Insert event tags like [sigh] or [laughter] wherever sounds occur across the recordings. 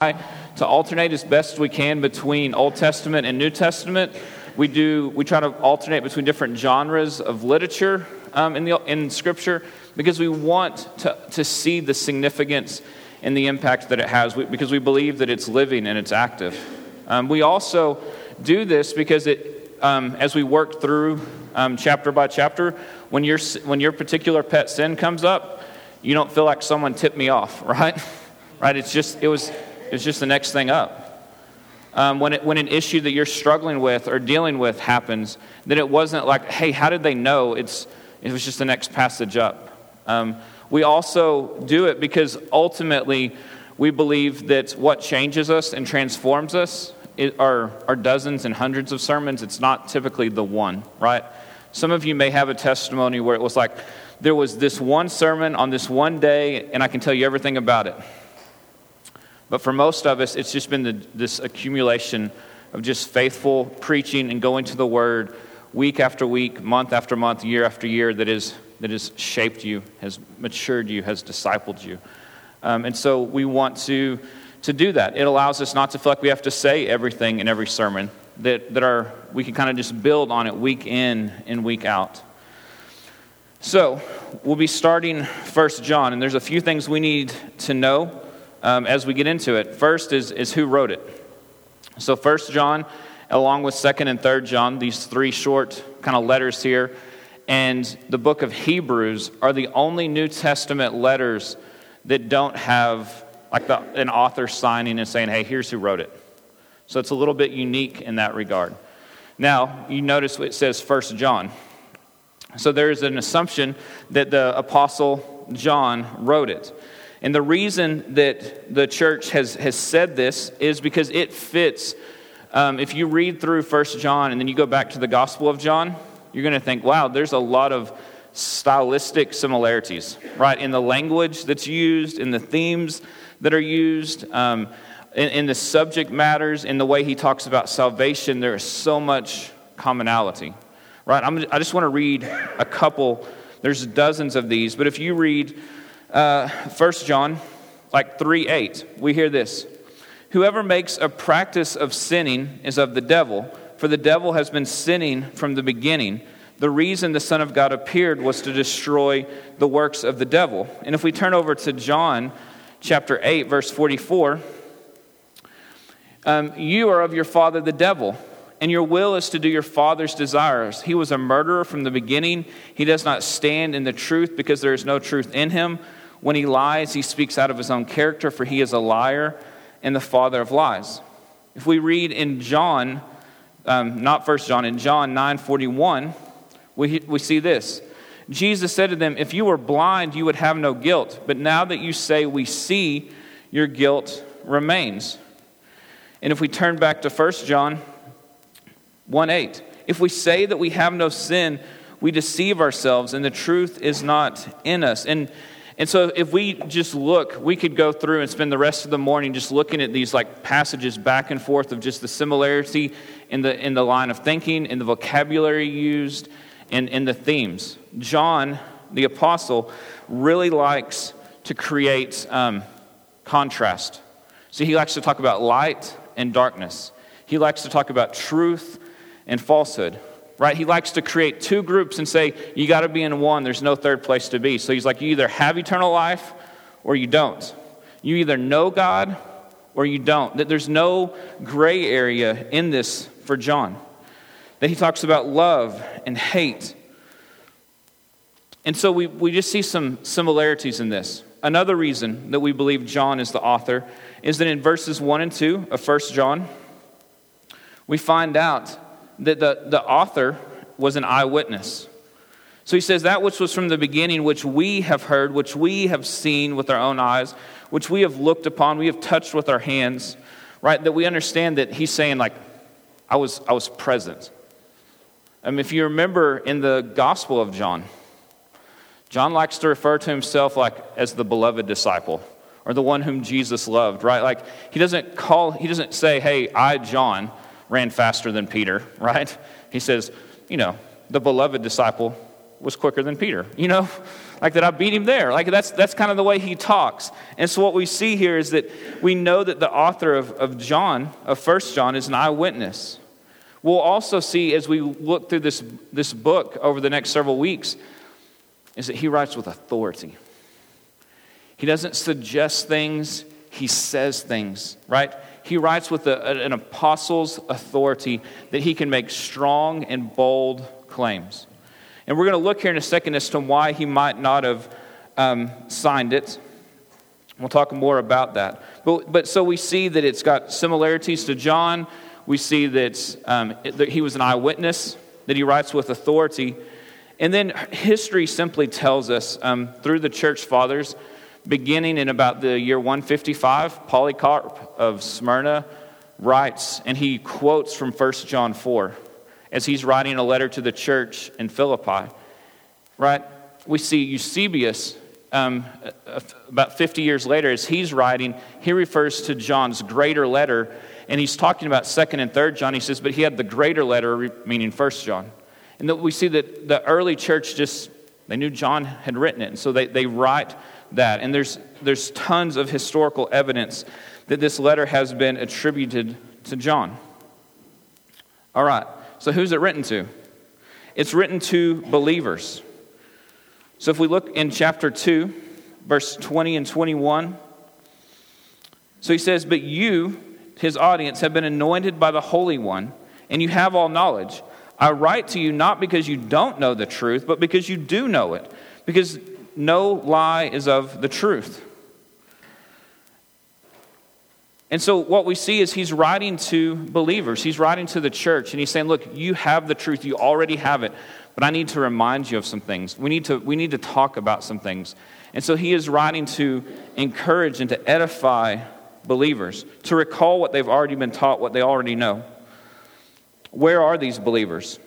to alternate as best we can between Old Testament and New Testament. We do we try to alternate between different genres of literature um, in the in Scripture because we want to, to see the significance and the impact that it has because we believe that it's living and it's active. Um, we also do this because it um, as we work through um, chapter by chapter, when your when your particular pet sin comes up, you don't feel like someone tipped me off, [laughs] right? right? It's just it was it's just the next thing up. Um, when, it, when an issue that you're struggling with or dealing with happens, then it wasn't like, hey, how did they know? It's, it was just the next passage up. Um, we also do it because ultimately we believe that what changes us and transforms us are, are dozens and hundreds of sermons. It's not typically the one, right? Some of you may have a testimony where it was like, there was this one sermon on this one day, and I can tell you everything about it. But for most of us, it's just been the, this accumulation of just faithful preaching and going to the Word week after week, month after month, year after year that, is, that has shaped you, has matured you, has discipled you. Um, and so we want to, to do that. It allows us not to feel like we have to say everything in every sermon, that, that our, we can kind of just build on it week in and week out. So we'll be starting First John, and there's a few things we need to know um, as we get into it. First is, is who wrote it. So, First John, along with Second and Third John, these three short kind of letters here, and the book of Hebrews are the only New Testament letters that don't have like the, an author signing and saying, "Hey, here's who wrote it." So it's a little bit unique in that regard. Now, you notice it says First John. So there's an assumption that the apostle John wrote it. And the reason that the church has, has said this is because it fits. Um, if you read through First John and then you go back to the Gospel of John, you're going to think, wow, there's a lot of stylistic similarities, right? In the language that's used, in the themes that are used, um, in, in the subject matters, in the way he talks about salvation, there is so much commonality, right? I'm, I just want to read a couple. There's dozens of these, but if you read uh, 1 John, like 3 8, we hear this Whoever makes a practice of sinning is of the devil, for the devil has been sinning from the beginning. The reason the Son of God appeared was to destroy the works of the devil. And if we turn over to John chapter 8, verse 44, um, you are of your father the devil and your will is to do your father's desires. He was a murderer from the beginning. He does not stand in the truth because there is no truth in him. When he lies, he speaks out of his own character, for he is a liar and the father of lies. If we read in John, um, not First John, in John 9:41, we, we see this. Jesus said to them, If you were blind, you would have no guilt. But now that you say we see, your guilt remains. And if we turn back to First John 1 8, if we say that we have no sin, we deceive ourselves and the truth is not in us. And and so if we just look, we could go through and spend the rest of the morning just looking at these like passages back and forth of just the similarity in the in the line of thinking, in the vocabulary used, and in the themes. John, the apostle, really likes to create um, contrast. So he likes to talk about light and darkness. He likes to talk about truth and falsehood right? He likes to create two groups and say, you got to be in one. There's no third place to be. So he's like, you either have eternal life or you don't. You either know God or you don't. That There's no gray area in this for John. That he talks about love and hate. And so we, we just see some similarities in this. Another reason that we believe John is the author is that in verses 1 and 2 of 1 John, we find out that the, the author was an eyewitness. So he says, That which was from the beginning, which we have heard, which we have seen with our own eyes, which we have looked upon, we have touched with our hands, right? That we understand that he's saying, like, I was, I was present. I mean, if you remember in the Gospel of John, John likes to refer to himself like as the beloved disciple or the one whom Jesus loved, right? Like he doesn't call, he doesn't say, hey, I, John, ran faster than Peter, [laughs] right? He says, you know, the beloved disciple was quicker than Peter, you know? [laughs] like that I beat him there. Like that's, that's kind of the way he talks. And so what we see here is that we know that the author of, of John, of First John, is an eyewitness. We'll also see as we look through this, this book over the next several weeks is that he writes with authority. He doesn't suggest things, he says things, right? He writes with a, an apostle's authority that he can make strong and bold claims. And we're going to look here in a second as to why he might not have um, signed it. We'll talk more about that. But, but so we see that it's got similarities to John. We see that, um, that he was an eyewitness, that he writes with authority. And then history simply tells us um, through the church fathers, beginning in about the year 155, Polycarp of Smyrna writes, and he quotes from 1 John 4 as he's writing a letter to the church in Philippi. Right? We see Eusebius um, about 50 years later, as he's writing, he refers to John's greater letter, and he's talking about 2nd and 3rd John. He says, but he had the greater letter, meaning 1st John. And that we see that the early church just, they knew John had written it, and so they, they write that. And there's, there's tons of historical evidence that this letter has been attributed to John. All right, so who's it written to? It's written to believers. So if we look in chapter 2, verse 20 and 21, so he says, But you, his audience, have been anointed by the Holy One, and you have all knowledge. I write to you not because you don't know the truth, but because you do know it, because no lie is of the truth. And so, what we see is he's writing to believers. He's writing to the church, and he's saying, Look, you have the truth. You already have it. But I need to remind you of some things. We need to, we need to talk about some things. And so, he is writing to encourage and to edify believers, to recall what they've already been taught, what they already know. Where are these believers?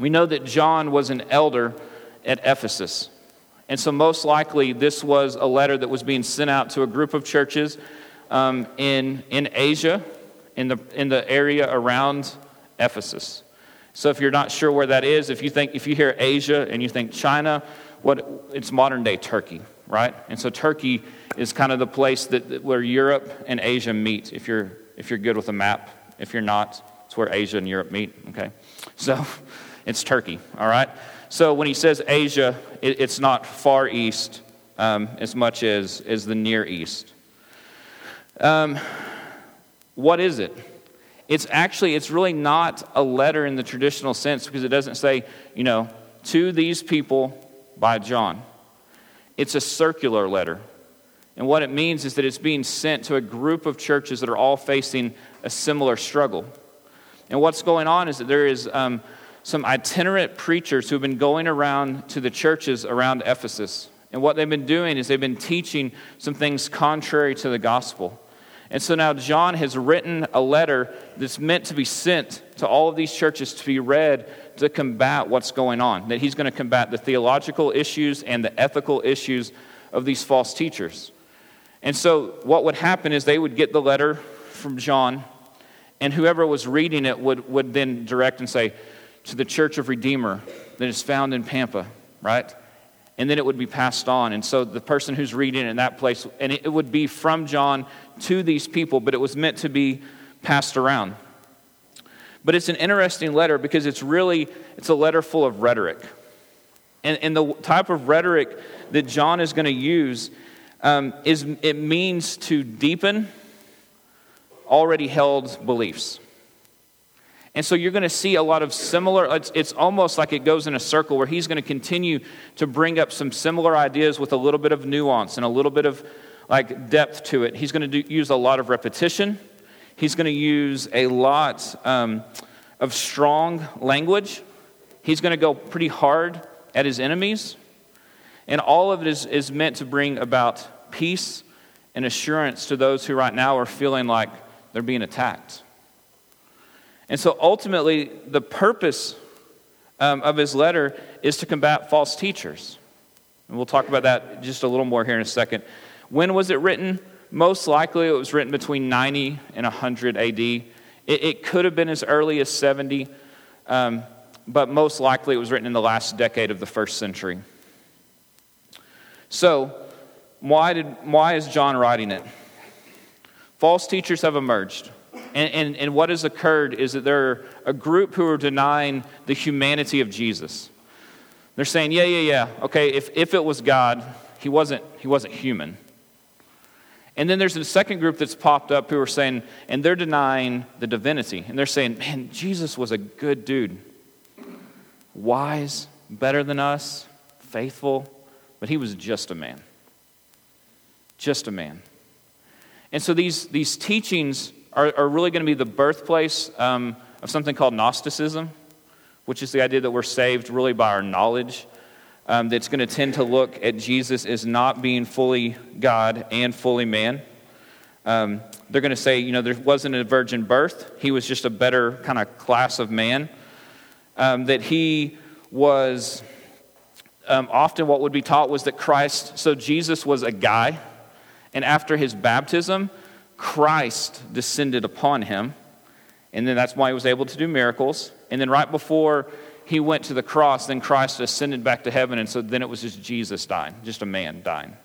We know that John was an elder at Ephesus. And so, most likely, this was a letter that was being sent out to a group of churches um, in, in Asia, in the, in the area around Ephesus. So, if you're not sure where that is, if you, think, if you hear Asia and you think China, what, it's modern day Turkey, right? And so, Turkey is kind of the place that, where Europe and Asia meet, if you're, if you're good with a map. If you're not, it's where Asia and Europe meet, okay? So, it's Turkey, all right? So when he says Asia, it, it's not far east um, as much as, as the Near East. Um, what is it? It's actually, it's really not a letter in the traditional sense because it doesn't say, you know, to these people by John. It's a circular letter. And what it means is that it's being sent to a group of churches that are all facing a similar struggle. And what's going on is that there is um, some itinerant preachers who've been going around to the churches around Ephesus. And what they've been doing is they've been teaching some things contrary to the gospel. And so now John has written a letter that's meant to be sent to all of these churches to be read to combat what's going on. That he's going to combat the theological issues and the ethical issues of these false teachers. And so what would happen is they would get the letter from John, and whoever was reading it would, would then direct and say, to the Church of Redeemer that is found in Pampa, right? And then it would be passed on. And so the person who's reading in that place, and it would be from John to these people, but it was meant to be passed around. But it's an interesting letter because it's really it's a letter full of rhetoric. And, and the type of rhetoric that John is going to use um, is it means to deepen already held beliefs. And so you're going to see a lot of similar, it's, it's, almost like it goes in a circle where he's going to continue to bring up some similar ideas with a little bit of nuance and a little bit of like depth to it. He's going to do, use a lot of repetition. He's going to use a lot um, of strong language. He's going to go pretty hard at his enemies. And all of it is, is meant to bring about peace and assurance to those who right now are feeling like they're being attacked. And so ultimately, the purpose um, of his letter is to combat false teachers. And we'll talk about that just a little more here in a second. When was it written? Most likely it was written between 90 and 100 AD. It, it could have been as early as 70, um, but most likely it was written in the last decade of the first century. So, why, did, why is John writing it? False teachers have emerged. And, and, and what has occurred is that there are a group who are denying the humanity of Jesus. They're saying, yeah, yeah, yeah, okay, if, if it was God, he wasn't, he wasn't human. And then there's a second group that's popped up who are saying, and they're denying the divinity. And they're saying, man, Jesus was a good dude. Wise, better than us, faithful, but he was just a man. Just a man. And so these, these teachings are, are really going to be the birthplace um, of something called Gnosticism, which is the idea that we're saved really by our knowledge. Um, that's going to tend to look at Jesus as not being fully God and fully man. Um, they're going to say, you know, there wasn't a virgin birth. He was just a better kind of class of man. Um, that he was um, often what would be taught was that Christ, so Jesus was a guy, and after his baptism, Christ descended upon him. And then that's why he was able to do miracles. And then right before he went to the cross, then Christ ascended back to heaven, and so then it was just Jesus dying, just a man dying.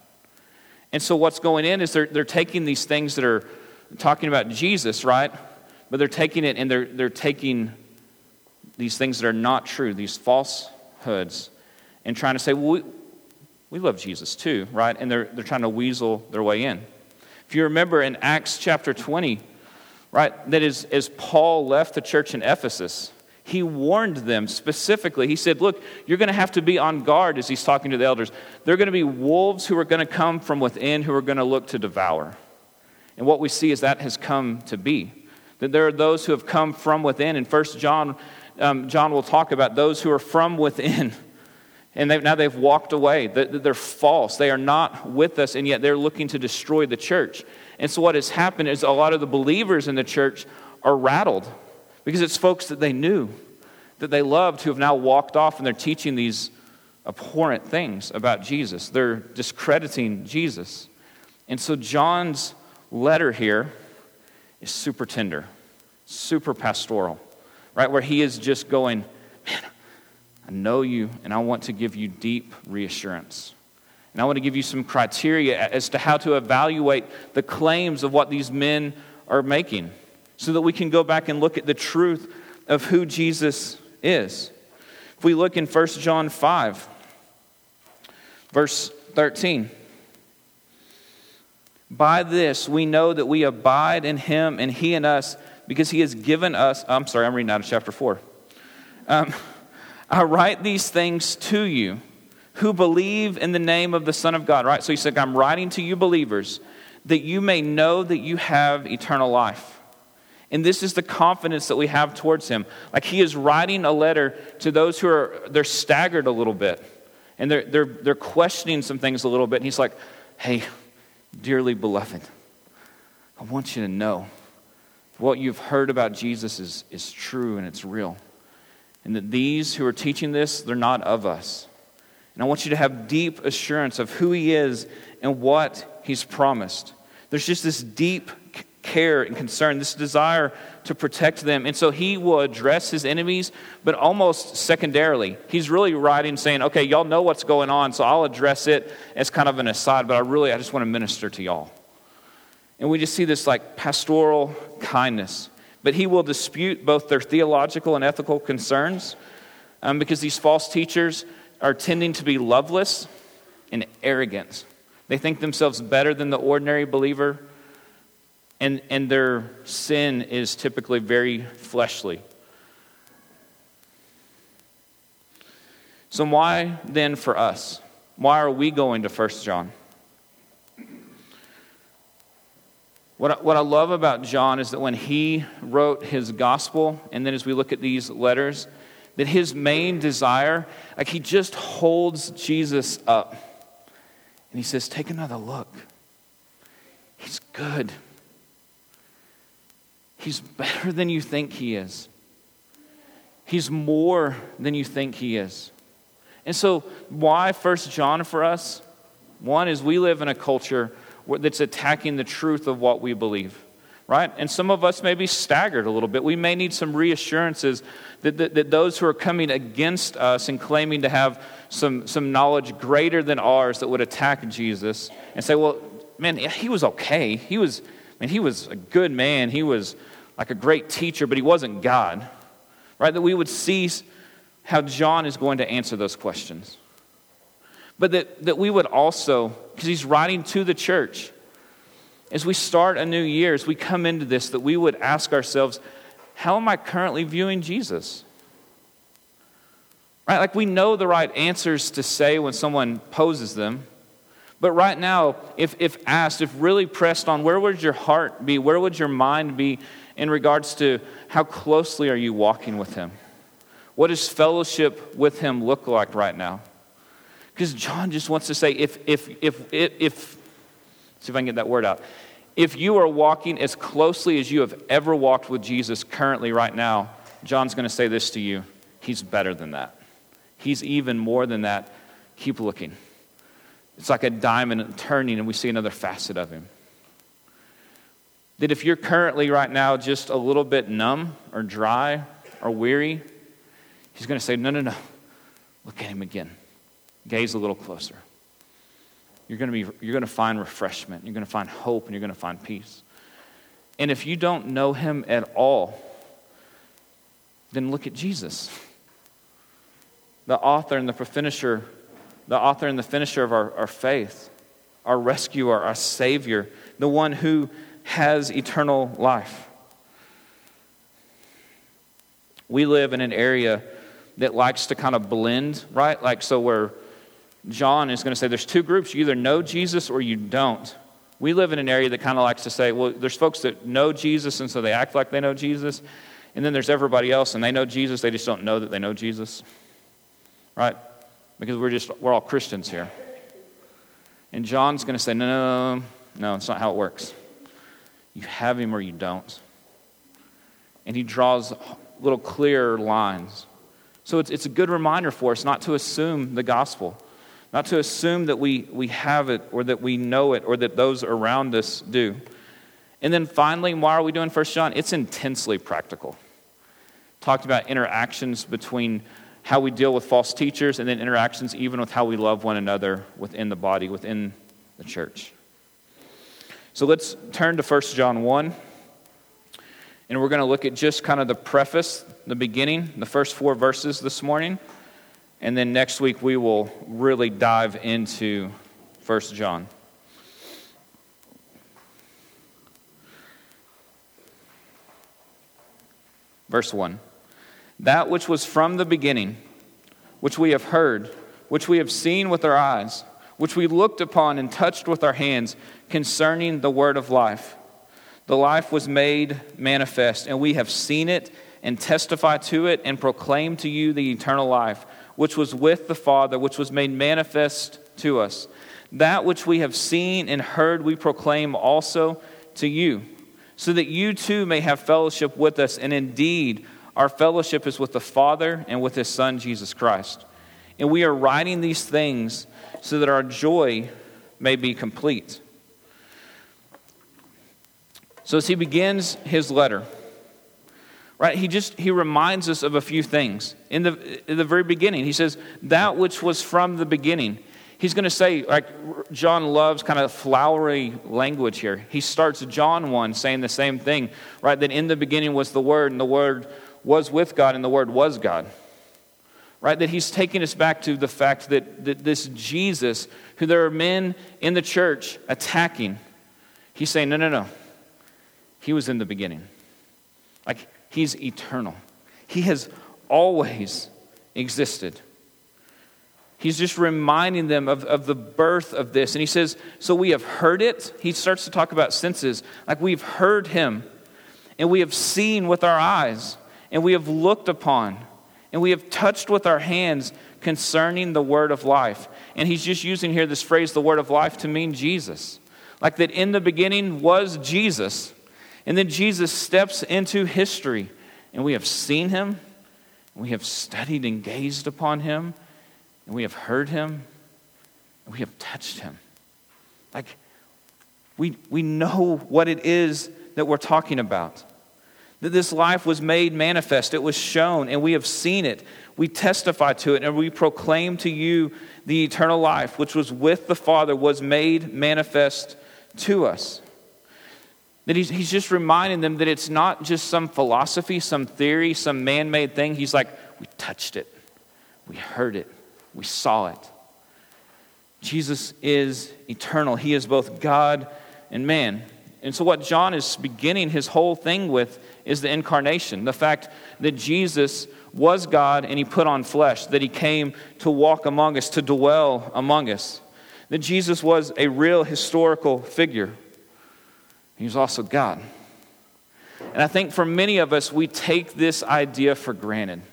And so what's going in is they're, they're taking these things that are talking about Jesus, right? But they're taking it and they're, they're taking these things that are not true, these falsehoods, and trying to say, well, we, we love Jesus too, right? And they're, they're trying to weasel their way in. If you remember in Acts chapter 20, right, that is as Paul left the church in Ephesus, he warned them specifically. He said, Look, you're going to have to be on guard as he's talking to the elders. There are going to be wolves who are going to come from within who are going to look to devour. And what we see is that has come to be. That there are those who have come from within. In 1 John, um, John will talk about those who are from within. And they've, now they've walked away. They're false. They are not with us, and yet they're looking to destroy the church. And so, what has happened is a lot of the believers in the church are rattled because it's folks that they knew, that they loved, who have now walked off and they're teaching these abhorrent things about Jesus. They're discrediting Jesus. And so John's letter here is super tender, super pastoral, right? Where he is just going, man, I know you and I want to give you deep reassurance. And I want to give you some criteria as to how to evaluate the claims of what these men are making so that we can go back and look at the truth of who Jesus is. If we look in 1 John 5, verse 13. By this we know that we abide in him and he in us because he has given us. I'm sorry, I'm reading out of chapter 4. Um, I write these things to you who believe in the name of the Son of God, right? So he said, I'm writing to you believers that you may know that you have eternal life. And this is the confidence that we have towards him. Like he is writing a letter to those who are, they're staggered a little bit. And they're, they're, they're questioning some things a little bit. And he's like, hey, dearly beloved, I want you to know what you've heard about Jesus is, is true and it's real. And that these who are teaching this, they're not of us. And I want you to have deep assurance of who he is and what he's promised. There's just this deep care and concern, this desire to protect them. And so he will address his enemies, but almost secondarily. He's really writing saying, okay, y'all know what's going on, so I'll address it as kind of an aside, but I really, I just want to minister to y'all. And we just see this like pastoral kindness. But he will dispute both their theological and ethical concerns um, because these false teachers are tending to be loveless and arrogant. They think themselves better than the ordinary believer and, and their sin is typically very fleshly. So, why then for us? Why are we going to 1 John? What I, what I love about John is that when he wrote his gospel, and then as we look at these letters, that his main desire, like he just holds Jesus up. And he says, Take another look. He's good. He's better than you think he is. He's more than you think he is. And so, why First John for us? One is we live in a culture that's attacking the truth of what we believe. right? And some of us may be staggered a little bit. We may need some reassurances that, that, that, those who are coming against us and claiming to have some, some knowledge greater than ours that would attack Jesus and say, well, man, he was okay. He was, man, he was a good man. He was like a great teacher, but he wasn't God, right? That we would see how John is going to answer those questions. But that, that we would also, because he's writing to the church, as we start a new year, as we come into this, that we would ask ourselves, how am I currently viewing Jesus? Right? Like we know the right answers to say when someone poses them. But right now, if, if asked, if really pressed on, where would your heart be? Where would your mind be in regards to how closely are you walking with Him? What does fellowship with Him look like right now? Because John just wants to say, if, if, if, if, if, see if I can get that word out. If you are walking as closely as you have ever walked with Jesus currently, right now, John's going to say this to you He's better than that. He's even more than that. Keep looking. It's like a diamond turning, and we see another facet of Him. That if you're currently right now just a little bit numb or dry or weary, He's going to say, No, no, no. Look at Him again. Gaze a little closer you're going to, be, you're going to find refreshment, you're going to find hope, and you're going to find peace. And if you don't know him at all, then look at Jesus. The author and the finisher, the author and the finisher of our, our faith, our rescuer, our Savior, the one who has eternal life. We live in an area that likes to kind of blend, right? Like, so where John is going to say there's two groups. You either know Jesus or you don't. We live in an area that kind of likes to say, well, there's folks that know Jesus, and so they act like they know Jesus. And then there's everybody else, and they know Jesus, they just don't know that they know Jesus. Right? Because we're just, we're all Christians here. And John's going to say, no, no, no, no, it's not how it works. You have him or you don't. And he draws little clear lines. So it's, it's a good reminder for us not to assume the gospel not to assume that we, we have it or that we know it or that those around us do. And then finally, why are we doing First John? It's intensely practical. Talked about interactions between how we deal with false teachers and then interactions even with how we love one another within the body, within the church. So let's turn to First John 1. And we're going to look at just kind of the preface, the beginning, the first four verses this morning. And then next week we will really dive into 1 John. Verse 1 That which was from the beginning, which we have heard, which we have seen with our eyes, which we looked upon and touched with our hands concerning the word of life. The life was made manifest, and we have seen it and testify to it and proclaim to you the eternal life which was with the Father, which was made manifest to us. That which we have seen and heard, we proclaim also to you, so that you too may have fellowship with us. And indeed, our fellowship is with the Father and with His Son, Jesus Christ. And we are writing these things so that our joy may be complete. So, as he begins his letter, right? He just he reminds us of a few things. In the, in the very beginning he says that which was from the beginning. He's going to say like john loves kind of flowery language here. He starts john 1 saying the same thing right? That in the beginning was the word and the word was with god and the word was god. Right? That he's taking us back to the fact that, that this jesus who there are men in the church attacking he's saying no no no. He was in the beginning. Like He's eternal. He has always existed. He's just reminding them of, of the birth of this. And he says, So we have heard it. He starts to talk about senses. Like we've heard him, and we have seen with our eyes, and we have looked upon, and we have touched with our hands concerning the word of life. And he's just using here this phrase, the word of life, to mean Jesus. Like that in the beginning was Jesus. And then Jesus steps into history, and we have seen him, we have studied and gazed upon him, and we have heard him, and we have touched him. Like, we, we know what it is that we're talking about. That this life was made manifest, it was shown, and we have seen it. We testify to it, and we proclaim to you the eternal life, which was with the Father, was made manifest to us. That he's, he's just reminding them that it's not just some philosophy, some theory, some man made thing. He's like, we touched it, we heard it, we saw it. Jesus is eternal, He is both God and man. And so, what John is beginning his whole thing with is the incarnation the fact that Jesus was God and He put on flesh, that He came to walk among us, to dwell among us, that Jesus was a real historical figure. He was also God. And I think for many of us, we take this idea for granted.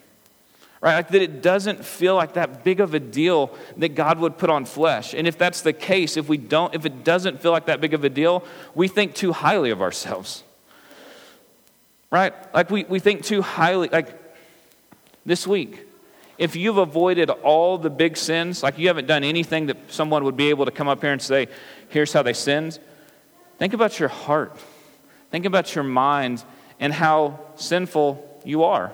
Right? Like that it doesn't feel like that big of a deal that God would put on flesh. And if that's the case, if we don't, if it doesn't feel like that big of a deal, we think too highly of ourselves. Right? Like we, we think too highly, like this week. If you've avoided all the big sins, like you haven't done anything that someone would be able to come up here and say, here's how they sinned, think about your heart. Think about your mind and how sinful you are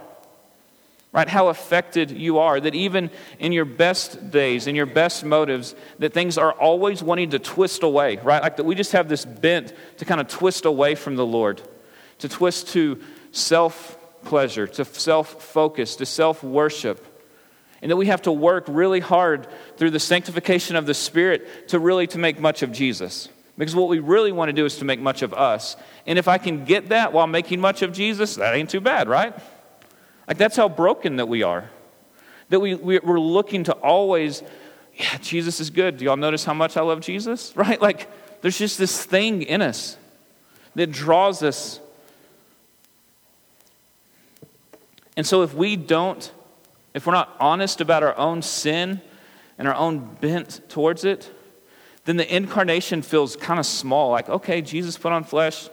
right? How affected you are. That even in your best days, in your best motives, that things are always wanting to twist away, right? Like that we just have this bent to kind of twist away from the Lord, to twist to self pleasure, to self focus, to self worship. And that we have to work really hard through the sanctification of the Spirit to really to make much of Jesus. Because what we really want to do is to make much of us. And if I can get that while making much of Jesus, that ain't too bad, right? Like, that's how broken that we are. That we, we're looking to always, yeah, Jesus is good. Do y'all notice how much I love Jesus? [laughs] Right? Like, there's just this thing in us that draws us. And so, if we don't, if we're not honest about our own sin and our own bent towards it, then the incarnation feels kind of small. Like, okay, Jesus put on flesh,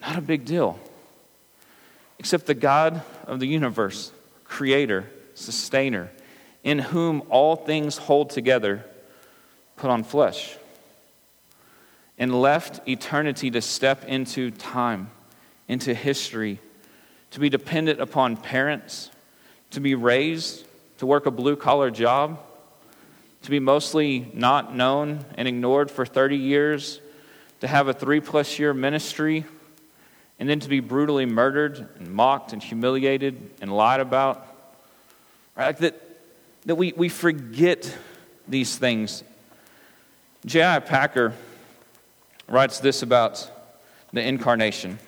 not a big deal except the God of the universe, creator, sustainer, in whom all things hold together, put on flesh and left eternity to step into time, into history, to be dependent upon parents, to be raised, to work a blue collar job, to be mostly not known and ignored for 30 years, to have a three plus year ministry and then to be brutally murdered and mocked and humiliated and lied about. Right? That, that we, we forget these things. J.I. Packer writes this about the incarnation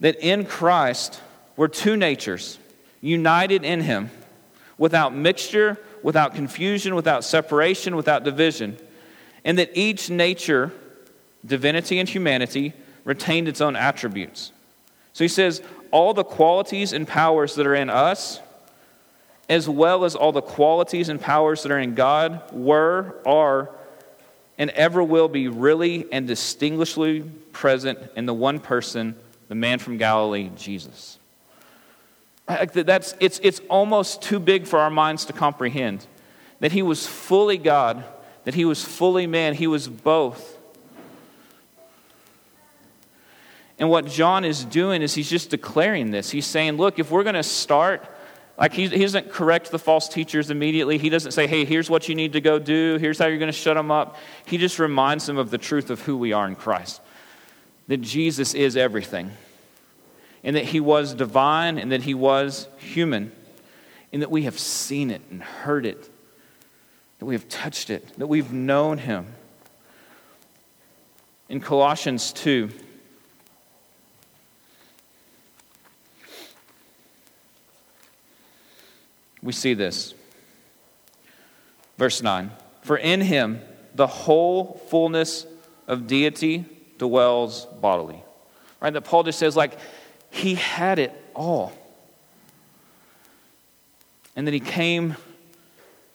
that in Christ we're two natures united in Him without mixture, without confusion, without separation, without division, and that each nature, divinity and humanity, retained its own attributes. So he says, all the qualities and powers that are in us, as well as all the qualities and powers that are in God, were, are, and ever will be really and distinguishably present in the one person, the man from Galilee, Jesus. That's, it's, it's almost too big for our minds to comprehend. That he was fully God, that he was fully man, he was both. And what John is doing is he's just declaring this. He's saying, look, if we're going to start, like he, he doesn't correct the false teachers immediately. He doesn't say, hey, here's what you need to go do. Here's how you're going to shut them up. He just reminds them of the truth of who we are in Christ that Jesus is everything, and that he was divine, and that he was human, and that we have seen it and heard it, that we have touched it, that we've known him. In Colossians 2, we see this. Verse 9 For in him the whole fullness of deity dwells bodily. Right? That Paul just says, like, he had it all. And then he came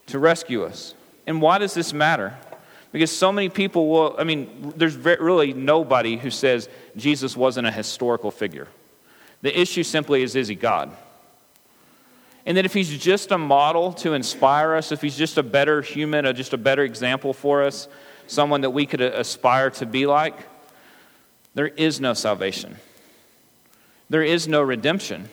to rescue us. And why does this matter? Because so many people will, I mean, there's really nobody who says Jesus wasn't a historical figure. The issue simply is, is he God? And that if he's just a model to inspire us, if he's just a better human, or just a better example for us, someone that we could aspire to be like, there is no salvation. There is no redemption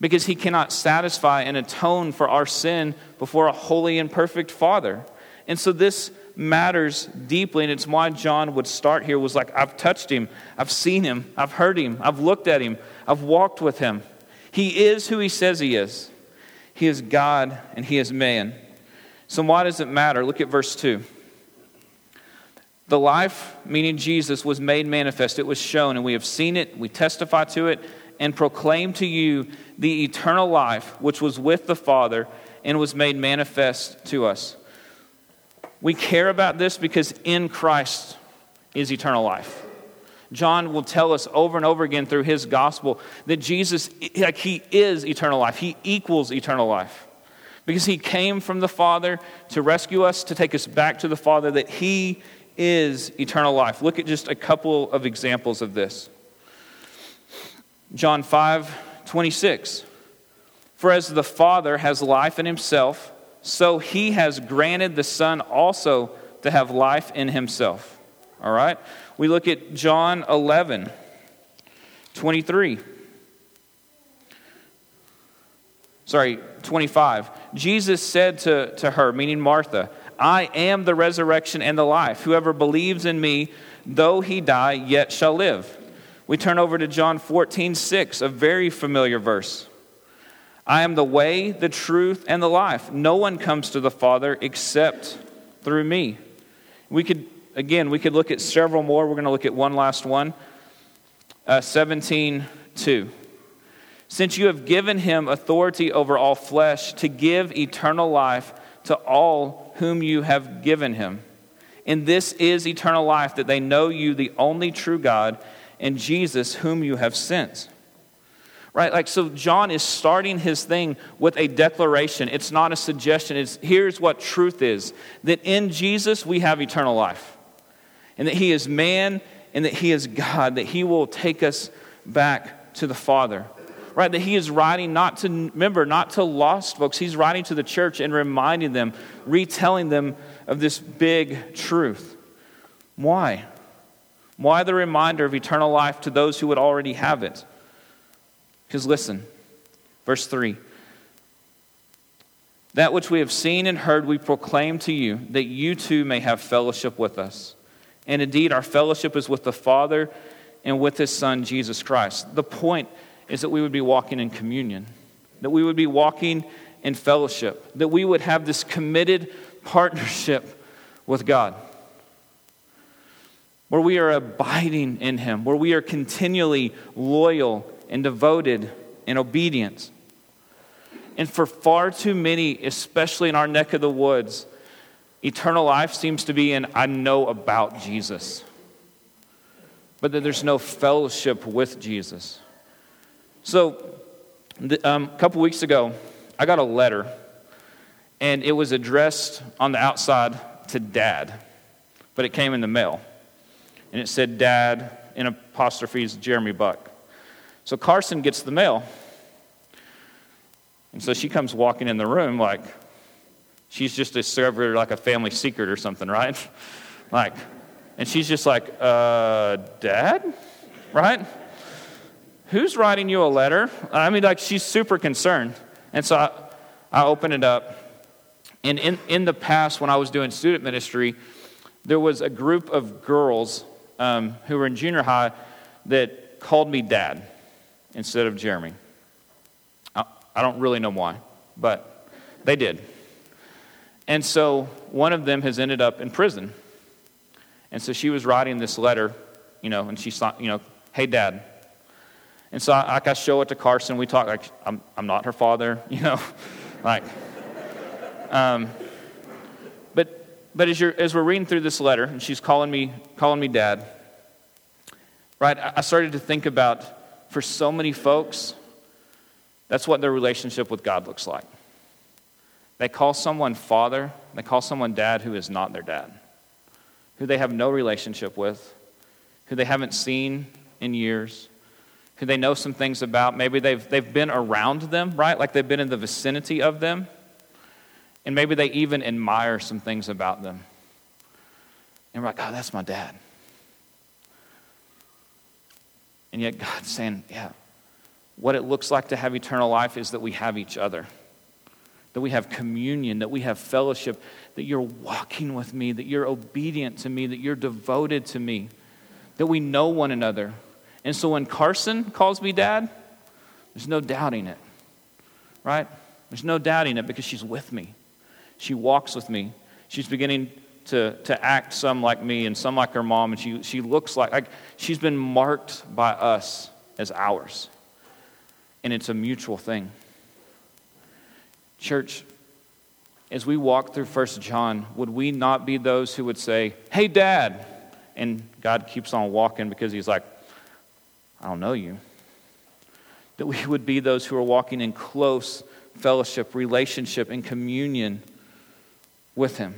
because he cannot satisfy and atone for our sin before a holy and perfect Father. And so this matters deeply, and it's why John would start here was like, I've touched him, I've seen him, I've heard him, I've looked at him, I've walked with him. He is who he says he is. He is God and he is man. So why does it matter? Look at verse 2. The life, meaning Jesus, was made manifest. It was shown, and we have seen it, we testify to it, and proclaim to you the eternal life which was with the Father and was made manifest to us. We care about this because in Christ is eternal life. John will tell us over and over again through his gospel that Jesus, like he is eternal life. He equals eternal life. Because he came from the Father to rescue us, to take us back to the Father, that he is eternal life. Look at just a couple of examples of this. John 5 26. For as the Father has life in himself, so he has granted the Son also to have life in himself. All right? We look at John 11 23. Sorry, 25. Jesus said to, to her, meaning Martha, I am the resurrection and the life. Whoever believes in me, though he die, yet shall live. We turn over to John 14, 6, a very familiar verse. I am the way, the truth, and the life. No one comes to the Father except through me. We could, again, we could look at several more. We're going to look at one last one. Uh, 17, 2. Since you have given him authority over all flesh to give eternal life to all whom you have given him. And this is eternal life, that they know you, the only true God, and Jesus, whom you have sent. Right? Like, so John is starting his thing with a declaration. It's not a suggestion. It's here's what truth is that in Jesus we have eternal life, and that he is man, and that he is God, that he will take us back to the Father right? That he is writing not to, remember, not to lost folks. He's writing to the church and reminding them, retelling them of this big truth. Why? Why the reminder of eternal life to those who would already have it? Because listen, verse 3 That which we have seen and heard, we proclaim to you, that you too may have fellowship with us. And indeed, our fellowship is with the Father and with his Son, Jesus Christ. The point is that we would be walking in communion, that we would be walking in fellowship, that we would have this committed partnership with God, where we are abiding in Him, where we are continually loyal and devoted and obedient. And for far too many, especially in our neck of the woods, eternal life seems to be in I know about Jesus, but that there's no fellowship with Jesus. So, the, um, a couple weeks ago, I got a letter, and it was addressed on the outside to Dad, but it came in the mail. And it said Dad, in apostrophes, Jeremy Buck. So Carson gets the mail. And so she comes walking in the room like she's just discovered like a family secret or something, right? [laughs] like, and she's just like, uh, Dad? Right? Who's writing you a letter? I mean, like, she's super concerned. And so I, I open it up. And in, in the past, when I was doing student ministry, there was a group of girls um, who were in junior high that called me dad instead of Jeremy. I, I don't really know why, but they did. And so one of them has ended up in prison. And so she was writing this letter, you know, and she you know, hey, dad, and so I, like I show it to Carson. We talk like I'm, I'm not her father, [laughs] you know, like. Um, but but as, you're, as we're reading through this letter, and she's calling me calling me dad. Right, I started to think about for so many folks, that's what their relationship with God looks like. They call someone father, they call someone dad who is not their dad, who they have no relationship with, who they haven't seen in years, who they know some things about. Maybe they've, they've been around them, right? Like they've been in the vicinity of them. And maybe they even admire some things about them. And we're like, oh, that's my dad. And yet God's saying, yeah, what it looks like to have eternal life is that we have each other, that we have communion, that we have fellowship, that you're walking with me, that you're obedient to me, that you're devoted to me, that we know one another. And so when Carson calls me dad, there's no doubting it, right? There's no doubting it because she's with me. She walks with me. She's beginning to, to act some like me and some like her mom, and she, she looks like, like she's been marked by us as ours. And it's a mutual thing. Church, as we walk through First John, would we not be those who would say, Hey, Dad? And God keeps on walking because He's like, I don't know you. That we would be those who are walking in close fellowship, relationship, and communion with Him.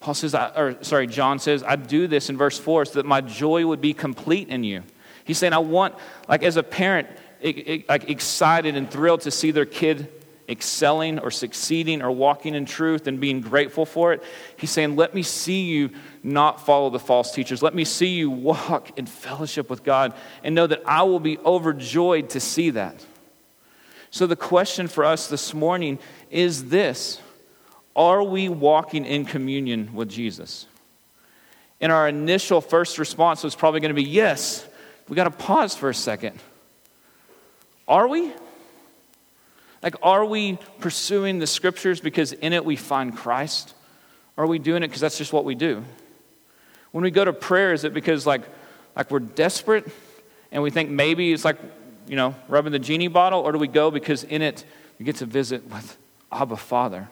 Paul says, I, or sorry, John says, I do this in verse 4 so that my joy would be complete in you. He's saying, I want, like as a parent, like excited and thrilled to see their kid excelling or succeeding or walking in truth and being grateful for it. He's saying, Let me see you not follow the false teachers. Let me see you walk in fellowship with God and know that I will be overjoyed to see that. So, the question for us this morning is this Are we walking in communion with Jesus? And our initial first response was probably going to be yes. We got to pause for a second. Are we? Like, are we pursuing the scriptures because in it we find Christ? Or are we doing it because that's just what we do? When we go to prayer, is it because like, like we're desperate and we think maybe it's like, you know, rubbing the genie bottle? Or do we go because in it we get to visit with Abba Father?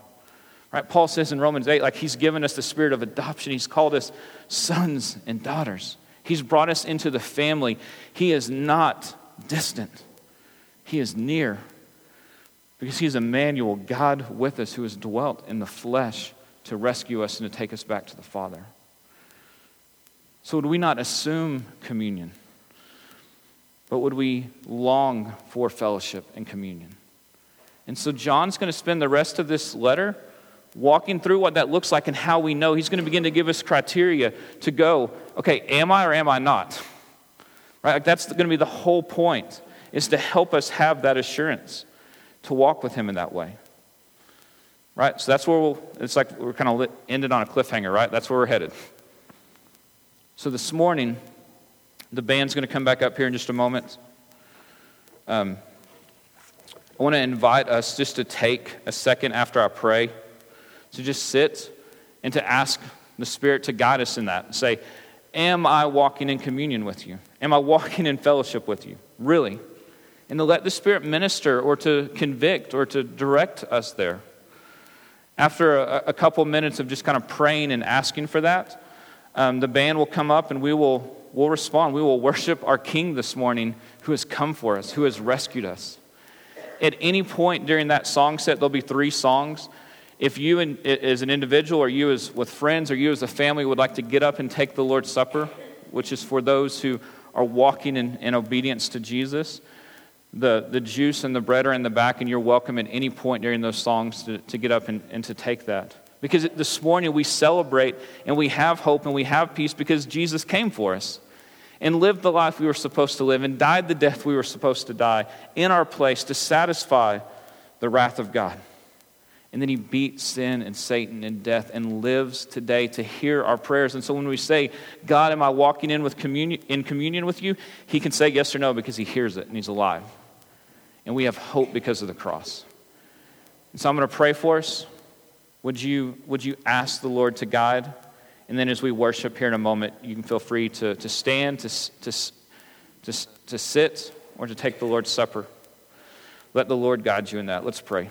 Right? Paul says in Romans 8, like he's given us the spirit of adoption. He's called us sons and daughters. He's brought us into the family. He is not distant, He is near. Because He's Emmanuel, God with us, who has dwelt in the flesh to rescue us and to take us back to the Father. So, would we not assume communion? But would we long for fellowship and communion? And so, John's going to spend the rest of this letter walking through what that looks like and how we know. He's going to begin to give us criteria to go, okay, am I or am I not? Right? Like that's going to be the whole point, is to help us have that assurance to walk with Him in that way. Right? So that's where we'll, it's like we're kind of ended on a cliffhanger, right? That's where we're headed. So this morning, the band's going to come back up here in just a moment. Um, I want to invite us just to take a second after I pray to just sit and to ask the Spirit to guide us in that. Say, Am I walking in communion with you? Am I walking in fellowship with you? Really? And to let the Spirit minister or to convict or to direct us there. After a, a couple minutes of just kind of praying and asking for that, um, the band will come up and we will we'll respond. We will worship our King this morning who has come for us, who has rescued us. At any point during that song set, there'll be three songs. If you as an individual, or you as with friends, or you as a family would like to get up and take the Lord's Supper, which is for those who are walking in, in obedience to Jesus, the, the juice and the bread are in the back, and you're welcome at any point during those songs to, to get up and, and to take that. Because this morning we celebrate and we have hope and we have peace because Jesus came for us and lived the life we were supposed to live and died the death we were supposed to die in our place to satisfy the wrath of God. And then he beat sin and Satan and death and lives today to hear our prayers. And so when we say, God, am I walking in, with communion, in communion with you? He can say yes or no because he hears it and he's alive. And we have hope because of the cross. And so I'm going to pray for us. Would you, would you ask the Lord to guide? And then as we worship here in a moment, you can feel free to, to stand, to, to, to, to sit, or to take the Lord's Supper. Let the Lord guide you in that. Let's pray.